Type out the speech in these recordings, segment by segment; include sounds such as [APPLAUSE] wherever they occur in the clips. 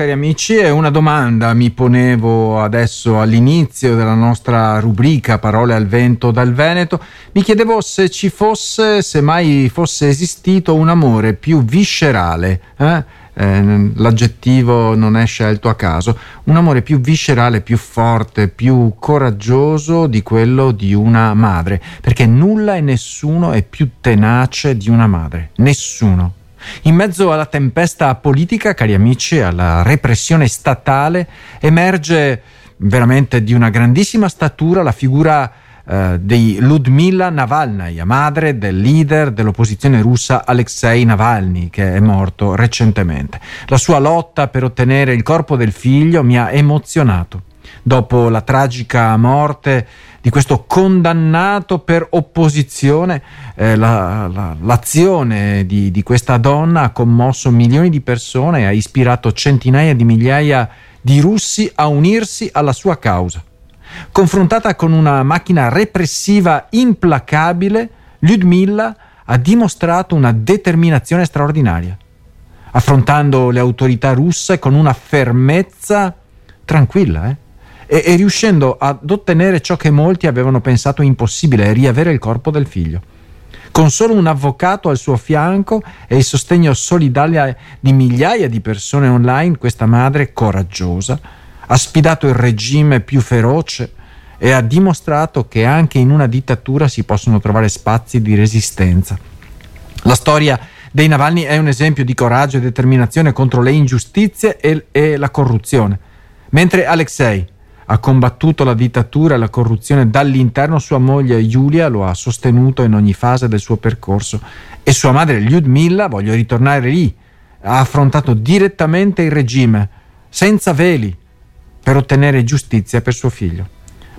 cari amici, è una domanda mi ponevo adesso all'inizio della nostra rubrica Parole al vento dal Veneto. Mi chiedevo se ci fosse, se mai fosse esistito un amore più viscerale, eh? Eh, l'aggettivo non è scelto a caso, un amore più viscerale, più forte, più coraggioso di quello di una madre, perché nulla e nessuno è più tenace di una madre, nessuno. In mezzo alla tempesta politica, cari amici, alla repressione statale, emerge veramente di una grandissima statura la figura eh, di Ludmila Navalnaya, madre del leader dell'opposizione russa Alexei Navalny, che è morto recentemente. La sua lotta per ottenere il corpo del figlio mi ha emozionato. Dopo la tragica morte di questo condannato per opposizione, eh, la, la, l'azione di, di questa donna ha commosso milioni di persone e ha ispirato centinaia di migliaia di russi a unirsi alla sua causa. Confrontata con una macchina repressiva implacabile, Lyudmila ha dimostrato una determinazione straordinaria, affrontando le autorità russe con una fermezza tranquilla, eh? E, e riuscendo ad ottenere ciò che molti avevano pensato impossibile, riavere il corpo del figlio. Con solo un avvocato al suo fianco e il sostegno solidale di migliaia di persone online, questa madre coraggiosa ha sfidato il regime più feroce e ha dimostrato che anche in una dittatura si possono trovare spazi di resistenza. La storia dei Navalny è un esempio di coraggio e determinazione contro le ingiustizie e, e la corruzione. Mentre Alexei, ha combattuto la dittatura e la corruzione dall'interno, sua moglie Giulia lo ha sostenuto in ogni fase del suo percorso e sua madre Lyudmila, voglio ritornare lì, ha affrontato direttamente il regime, senza veli, per ottenere giustizia per suo figlio.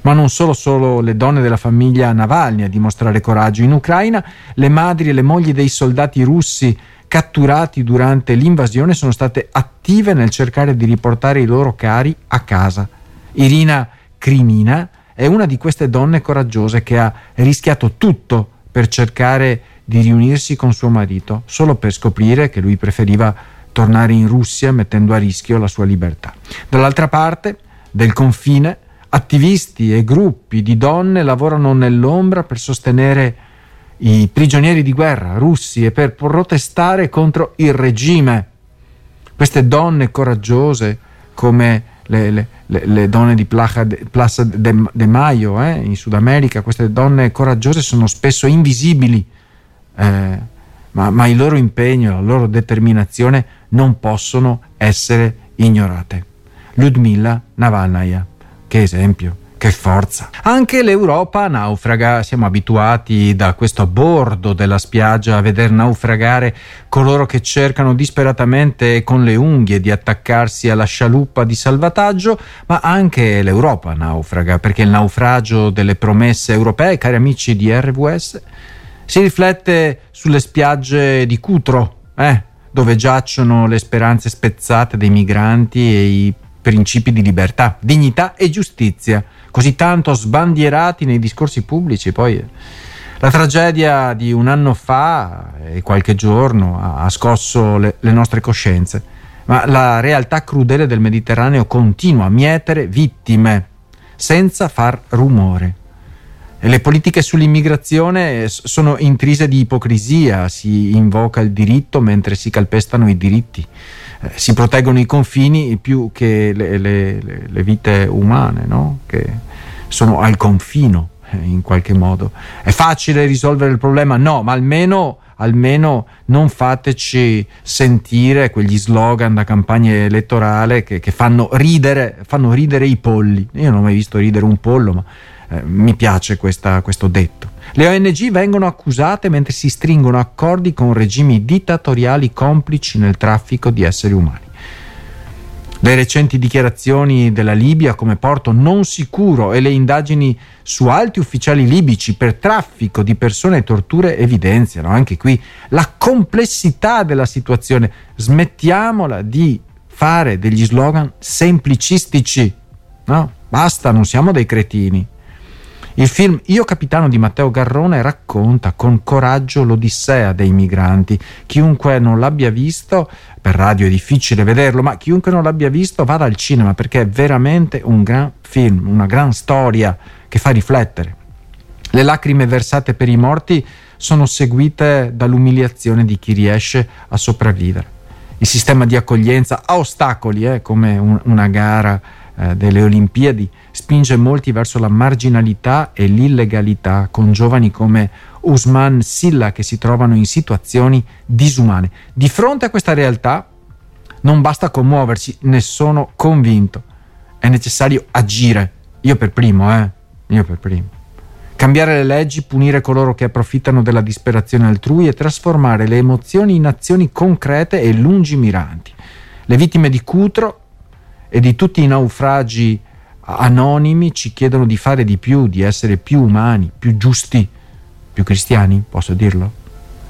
Ma non solo, solo le donne della famiglia Navalny a dimostrare coraggio. In Ucraina le madri e le mogli dei soldati russi catturati durante l'invasione sono state attive nel cercare di riportare i loro cari a casa Irina Crimina è una di queste donne coraggiose che ha rischiato tutto per cercare di riunirsi con suo marito, solo per scoprire che lui preferiva tornare in Russia mettendo a rischio la sua libertà. Dall'altra parte del confine, attivisti e gruppi di donne lavorano nell'ombra per sostenere i prigionieri di guerra russi e per protestare contro il regime. Queste donne coraggiose come le, le, le donne di Plaza de, de Mayo eh, in Sud America, queste donne coraggiose sono spesso invisibili, eh, ma, ma il loro impegno, la loro determinazione non possono essere ignorate. Ludmilla Navalnaya, che esempio. Che forza! Anche l'Europa naufraga, siamo abituati da questo bordo della spiaggia a veder naufragare coloro che cercano disperatamente con le unghie di attaccarsi alla scialuppa di salvataggio, ma anche l'Europa naufraga, perché il naufragio delle promesse europee, cari amici di RWS, si riflette sulle spiagge di Cutro, eh, dove giacciono le speranze spezzate dei migranti e i principi di libertà, dignità e giustizia così tanto sbandierati nei discorsi pubblici. Poi la tragedia di un anno fa e qualche giorno ha, scosso le, le nostre coscienze, ma la realtà crudele del Mediterraneo continua a mietere vittime senza far rumore. Le politiche sull'immigrazione sono intrise di ipocrisia, si invoca il diritto mentre si calpestano i diritti. Eh, si proteggono i confini più che le, le, le vite umane, no? che sono al confino eh, in qualche modo. È facile risolvere il problema? No, ma almeno, almeno non fateci sentire quegli slogan da campagna elettorale che, che fanno, ridere, fanno, ridere, i polli. Io non ho mai visto ridere un pollo, ma eh, mi piace questa, questo detto. Le ONG vengono accusate mentre si stringono accordi con regimi dittatoriali complici nel traffico di esseri umani. Le recenti dichiarazioni della Libia come porto non sicuro e le indagini su alti ufficiali libici per traffico di persone e torture evidenziano anche qui la complessità della situazione. Smettiamola di fare degli slogan semplicistici. No? Basta, non siamo dei cretini. Il film Io capitano di Matteo Garrone racconta con coraggio l'odissea dei migranti. Chiunque non l'abbia visto, per radio è difficile vederlo, ma chiunque non l'abbia visto vada al cinema perché è veramente un gran film, una gran storia che fa riflettere. Le lacrime versate per i morti sono seguite dall'umiliazione di chi riesce a sopravvivere. Il sistema di accoglienza a ostacoli, eh, come un, una gara eh, delle Olimpiadi, spinge molti verso la marginalità e l'illegalità, con giovani come Usman Silla che si trovano in situazioni disumane. Di fronte a questa realtà non basta commuoversi, ne sono convinto. È necessario agire. Io per primo, eh? Io per primo. Cambiare le leggi, punire coloro che approfittano della disperazione altrui e trasformare le emozioni in azioni concrete e lungimiranti. Le vittime di Cutro e di tutti i naufragi anonimi ci chiedono di fare di più, di essere più umani, più giusti, più cristiani, posso dirlo?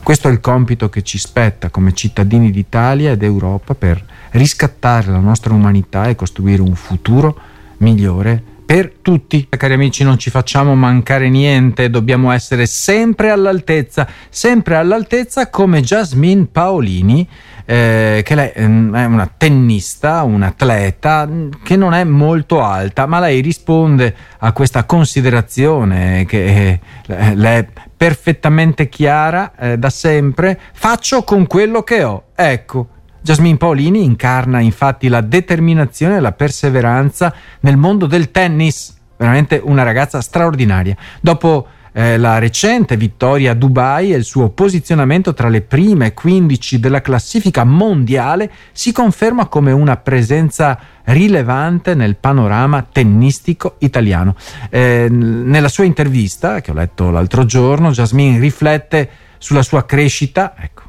Questo è il compito che ci spetta come cittadini d'Italia ed Europa per riscattare la nostra umanità e costruire un futuro migliore per tutti. Cari amici, non ci facciamo mancare niente, dobbiamo essere sempre all'altezza, sempre all'altezza come Jasmine Paolini, eh, che lei mm, è una tennista, un atleta mm, che non è molto alta, ma lei risponde a questa considerazione che eh, le è perfettamente chiara eh, da sempre, faccio con quello che ho. Ecco, Jasmine Paolini incarna infatti la determinazione e la perseveranza nel mondo del tennis, veramente una ragazza straordinaria. Dopo eh, la recente vittoria a Dubai e il suo posizionamento tra le prime 15 della classifica mondiale si conferma come una presenza rilevante nel panorama tennistico italiano. Eh, nella sua intervista, che ho letto l'altro giorno, Jasmine riflette sulla sua crescita, ecco,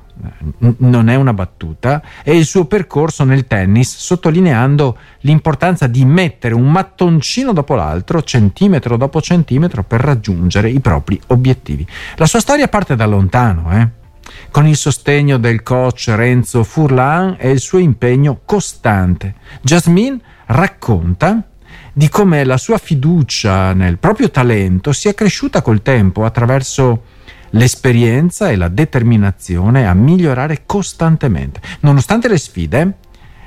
non è una battuta, e il suo percorso nel tennis, sottolineando l'importanza di mettere un mattoncino dopo l'altro, centimetro dopo centimetro, per raggiungere i propri obiettivi. La sua storia parte da lontano, eh? con il sostegno del coach Renzo Furlan e il suo impegno costante. Jasmine racconta di come la sua fiducia nel proprio talento sia cresciuta col tempo attraverso l'esperienza e la determinazione a migliorare costantemente. Nonostante le sfide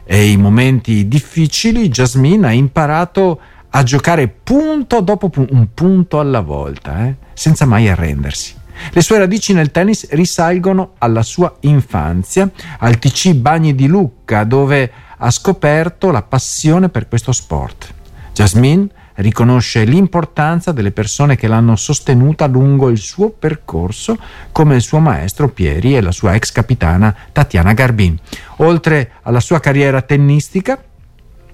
e i momenti difficili, Jasmine ha imparato a giocare punto dopo punto, un punto alla volta, eh? senza mai arrendersi. Le sue radici nel tennis risalgono alla sua infanzia, al TC Bagni di Lucca, dove ha scoperto la passione per questo sport. Jasmine riconosce l'importanza delle persone che l'hanno sostenuta lungo il suo percorso, come il suo maestro Pieri e la sua ex capitana Tatiana Garbin. Oltre alla sua carriera tennistica,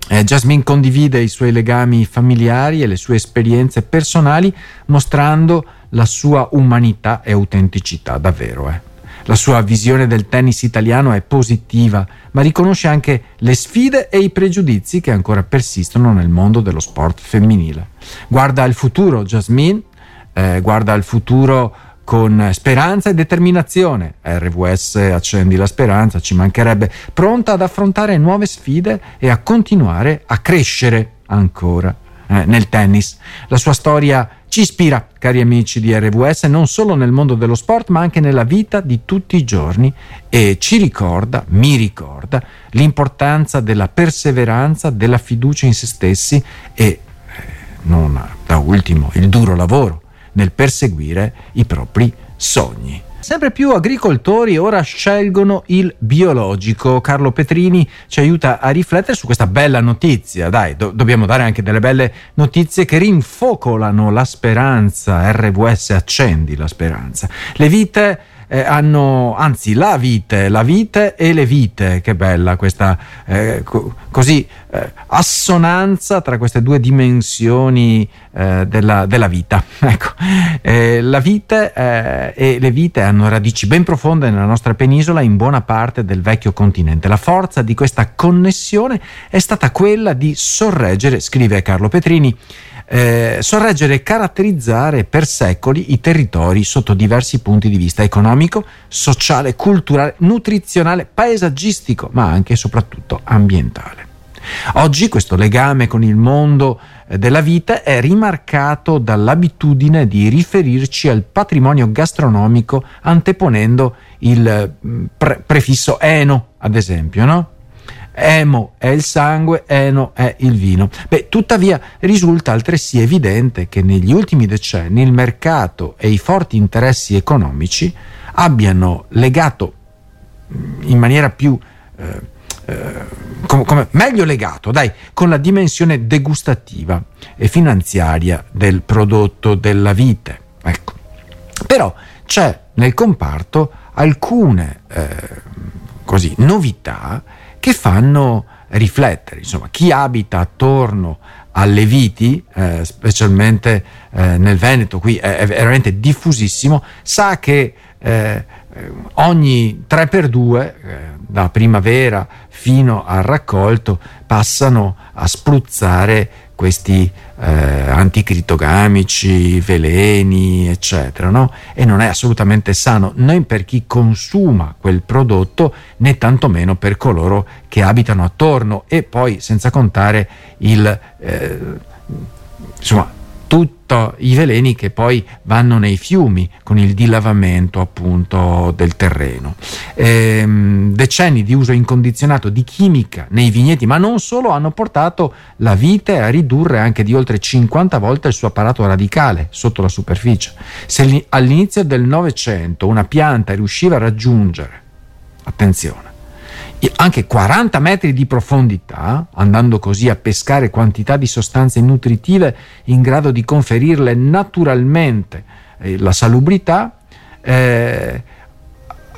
eh, Jasmine condivide i suoi legami familiari e le sue esperienze personali mostrando la sua umanità e autenticità, davvero. Eh. La sua visione del tennis italiano è positiva, ma riconosce anche le sfide e i pregiudizi che ancora persistono nel mondo dello sport femminile. Guarda al futuro, Jasmine, eh, guarda al futuro con speranza e determinazione. RVS accendi la speranza, ci mancherebbe, pronta ad affrontare nuove sfide e a continuare a crescere ancora eh, nel tennis. La sua storia ci ispira, cari amici di RVS, non solo nel mondo dello sport, ma anche nella vita di tutti i giorni e ci ricorda, mi ricorda, l'importanza della perseveranza, della fiducia in se stessi e, eh, non da ultimo, il duro lavoro nel perseguire i propri sogni. Sempre più agricoltori ora scelgono il biologico. Carlo Petrini ci aiuta a riflettere su questa bella notizia. Dai, do- dobbiamo dare anche delle belle notizie che rinfocolano la speranza. RVS accendi la speranza. Le vite eh, hanno, anzi la vite, la vite e le vite, che bella questa eh, co- così eh, assonanza tra queste due dimensioni eh, della, della, vita. [LAUGHS] Ecco, eh, la vite eh, e le vite hanno radici ben profonde nella nostra penisola, in buona parte del vecchio continente. La forza di questa connessione è stata quella di sorreggere, scrive Carlo Petrini, eh, sorreggere e caratterizzare per secoli i territori sotto diversi punti di vista economico, sociale, culturale, nutrizionale, paesaggistico, ma anche e soprattutto ambientale. Oggi questo legame con il mondo eh, della vita è rimarcato dall'abitudine di riferirci al patrimonio gastronomico anteponendo il mm, pre- prefisso eno, ad esempio, no? Emo è il sangue, eno è il vino. Beh, tuttavia risulta altresì evidente che negli ultimi decenni il mercato e i forti interessi economici abbiano legato mm, in maniera più eh, eh, come, come meglio legato, dai, con la dimensione degustativa e finanziaria del prodotto della vite. Ecco. Però c'è nel comparto alcune eh, così, novità che fanno riflettere. Insomma, chi abita attorno alle viti, eh, specialmente eh, nel Veneto, qui è, è, veramente diffusissimo, sa che eh, ogni 3x2, eh, da primavera fino al raccolto, passano a spruzzare questi eh, anticritogamici, veleni, eccetera, no? E non è assolutamente sano né per chi consuma quel prodotto né tantomeno per coloro che abitano attorno e poi senza contare il eh, insomma tutti i veleni che poi vanno nei fiumi con il dilavamento appunto del terreno. Ehm, decenni di uso incondizionato di chimica nei vigneti, ma non solo, hanno portato la vite a ridurre anche di oltre 50 volte il suo apparato radicale sotto la superficie. Se all'inizio del Novecento una pianta riusciva a raggiungere, attenzione, anche 40 metri di profondità, andando così a pescare quantità di sostanze nutritive in grado di conferirle naturalmente eh, la salubrità, eh,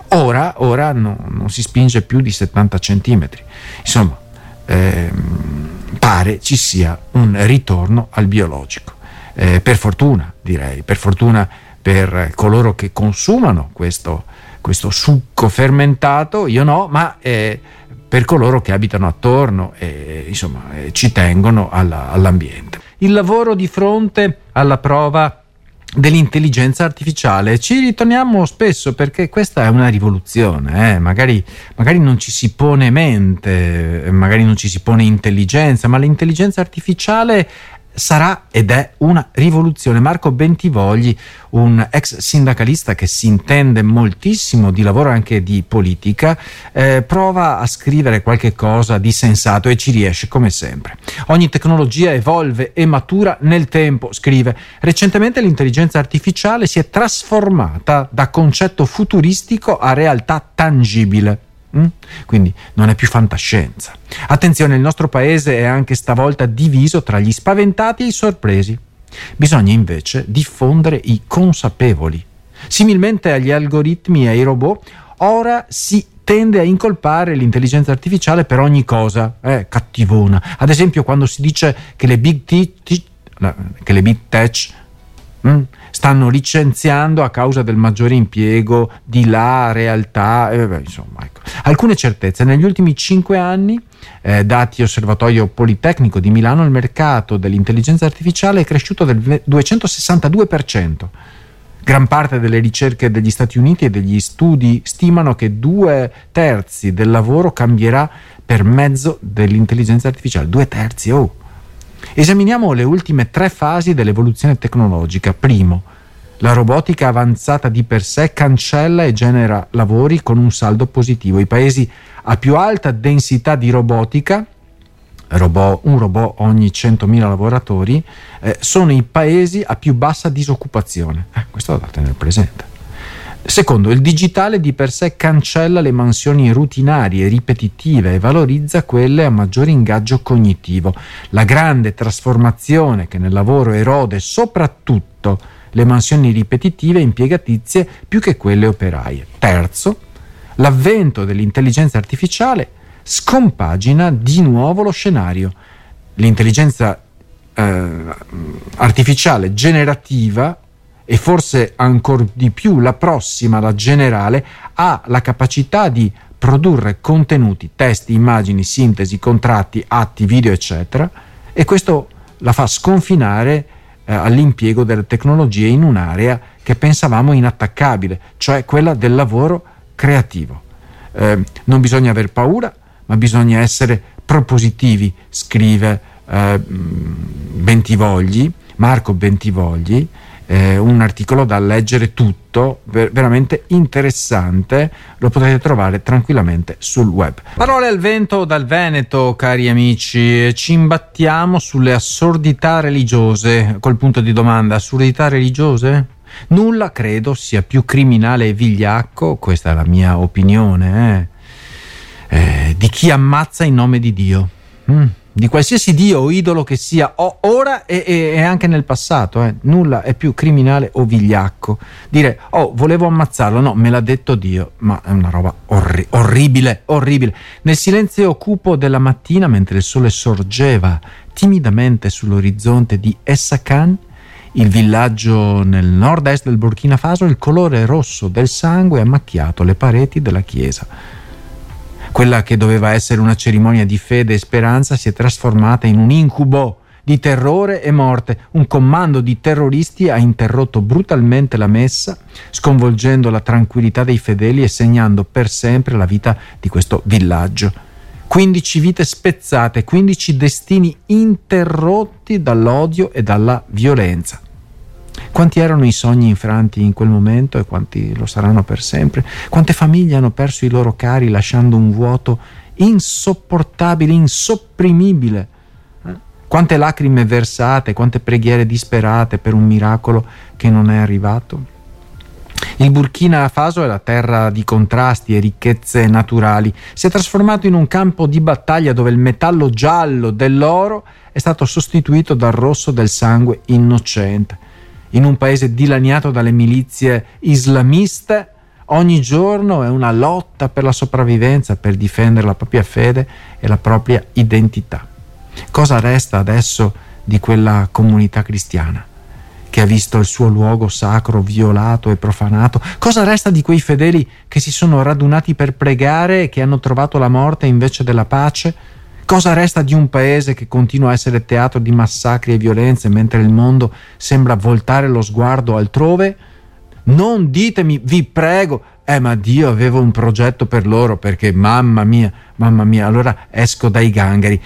ora, ora no, non si spinge più di 70 centimetri. Insomma, eh, pare ci sia un ritorno al biologico. Eh, per fortuna, direi, per fortuna per coloro che consumano questo questo succo fermentato, io no, ma eh, per coloro che abitano attorno e insomma eh, ci tengono alla, all'ambiente. Il lavoro di fronte alla prova dell'intelligenza artificiale. Ci ritorniamo spesso perché questa è una rivoluzione, eh? magari, magari, non ci si pone mente, magari non ci si pone intelligenza, ma l'intelligenza artificiale sarà ed è una rivoluzione. Marco Bentivogli, un ex sindacalista che si intende moltissimo di lavoro e anche di politica, eh, prova a scrivere qualche cosa di sensato e ci riesce come sempre. Ogni tecnologia evolve e matura nel tempo, scrive. Recentemente l'intelligenza artificiale si è trasformata da concetto futuristico a realtà tangibile. Mm? Quindi non è più fantascienza. Attenzione, il nostro paese è anche stavolta diviso tra gli spaventati e i sorpresi. Bisogna invece diffondere i consapevoli. Similmente agli algoritmi e ai robot, ora si tende a incolpare l'intelligenza artificiale per ogni cosa, eh, cattivona. Ad esempio, quando si dice che le big, t- t- che le big tech stanno licenziando a causa del maggiore impiego di là, realtà, eh, beh, insomma, ecco. alcune certezze. Negli ultimi cinque anni, eh, dati Osservatorio Politecnico di Milano, il mercato dell'intelligenza artificiale è cresciuto del 262%. Gran parte delle ricerche degli Stati Uniti e degli studi stimano che due terzi del lavoro cambierà per mezzo dell'intelligenza artificiale. Due terzi, oh! Esaminiamo le ultime tre fasi dell'evoluzione tecnologica. Primo, la robotica avanzata di per sé cancella e genera lavori con un saldo positivo. I paesi a più alta densità di robotica, robot, un robot ogni 100.000 lavoratori, eh, sono i paesi a più bassa disoccupazione. Eh, questo da tenere presente. Secondo, il digitale di per sé cancella le mansioni rutinarie, ripetitive e valorizza quelle a maggiore ingaggio cognitivo. La grande trasformazione che nel lavoro erode soprattutto le mansioni ripetitive e impiegatizie più che quelle operaie. Terzo, l'avvento dell'intelligenza artificiale scompagina di nuovo lo scenario. L'intelligenza eh, artificiale generativa e forse ancora di più la prossima, la generale, ha la capacità di produrre contenuti, testi, immagini, sintesi, contratti, atti, video, eccetera, e questo la fa sconfinare eh, all'impiego delle tecnologie in un'area che pensavamo inattaccabile, cioè quella del lavoro creativo. Eh, non bisogna aver paura, ma bisogna essere propositivi, scrive eh, Bentivogli, Marco Bentivogli, eh, un articolo da leggere tutto, ver- veramente interessante, lo potete trovare tranquillamente sul web. Parole al vento dal Veneto, cari amici, ci imbattiamo sulle assurdità religiose, col punto di domanda, assurdità religiose? Nulla credo sia più criminale e vigliacco, questa è la mia opinione, eh, eh, di chi ammazza in nome di Dio. Mm di qualsiasi dio o idolo che sia ora e, e, e anche nel passato, eh. nulla è più criminale o vigliacco. Dire, oh, volevo ammazzarlo, no, me l'ha detto Dio, ma è una roba orri- orribile, orribile. Nel silenzio cupo della mattina, mentre il sole sorgeva timidamente sull'orizzonte di Essakan, il villaggio nel nord-est del Burkina Faso, il colore rosso del sangue ha macchiato le pareti della chiesa quella che doveva essere una cerimonia di fede e speranza si è trasformata in un incubo di terrore e morte. Un comando di terroristi ha interrotto brutalmente la messa, sconvolgendo la tranquillità dei fedeli e segnando per sempre la vita di questo villaggio. 15 vite spezzate, 15 destini interrotti dall'odio e dalla violenza. Quanti erano i sogni infranti in quel momento e quanti lo saranno per sempre? Quante famiglie hanno perso i loro cari lasciando un vuoto insopportabile, insopprimibile? Eh? Quante lacrime versate, quante preghiere disperate per un miracolo che non è arrivato? Il Burkina Faso è la terra di contrasti e ricchezze naturali. Si è trasformato in un campo di battaglia dove il metallo giallo dell'oro è stato sostituito dal rosso del sangue innocente in un paese dilaniato dalle milizie islamiste, ogni giorno è una lotta per la sopravvivenza, per difendere la propria fede e la propria identità. Cosa resta adesso di quella comunità cristiana? che ha visto il suo luogo sacro violato e profanato? Cosa resta di quei fedeli che si sono radunati per pregare e che hanno trovato la morte invece della pace? Cosa resta di un paese che continua a essere teatro di massacri e violenze mentre il mondo sembra voltare lo sguardo altrove? Non ditemi, vi prego, eh ma Dio aveva un progetto per loro perché mamma mia, mamma mia, allora esco dai gangheri.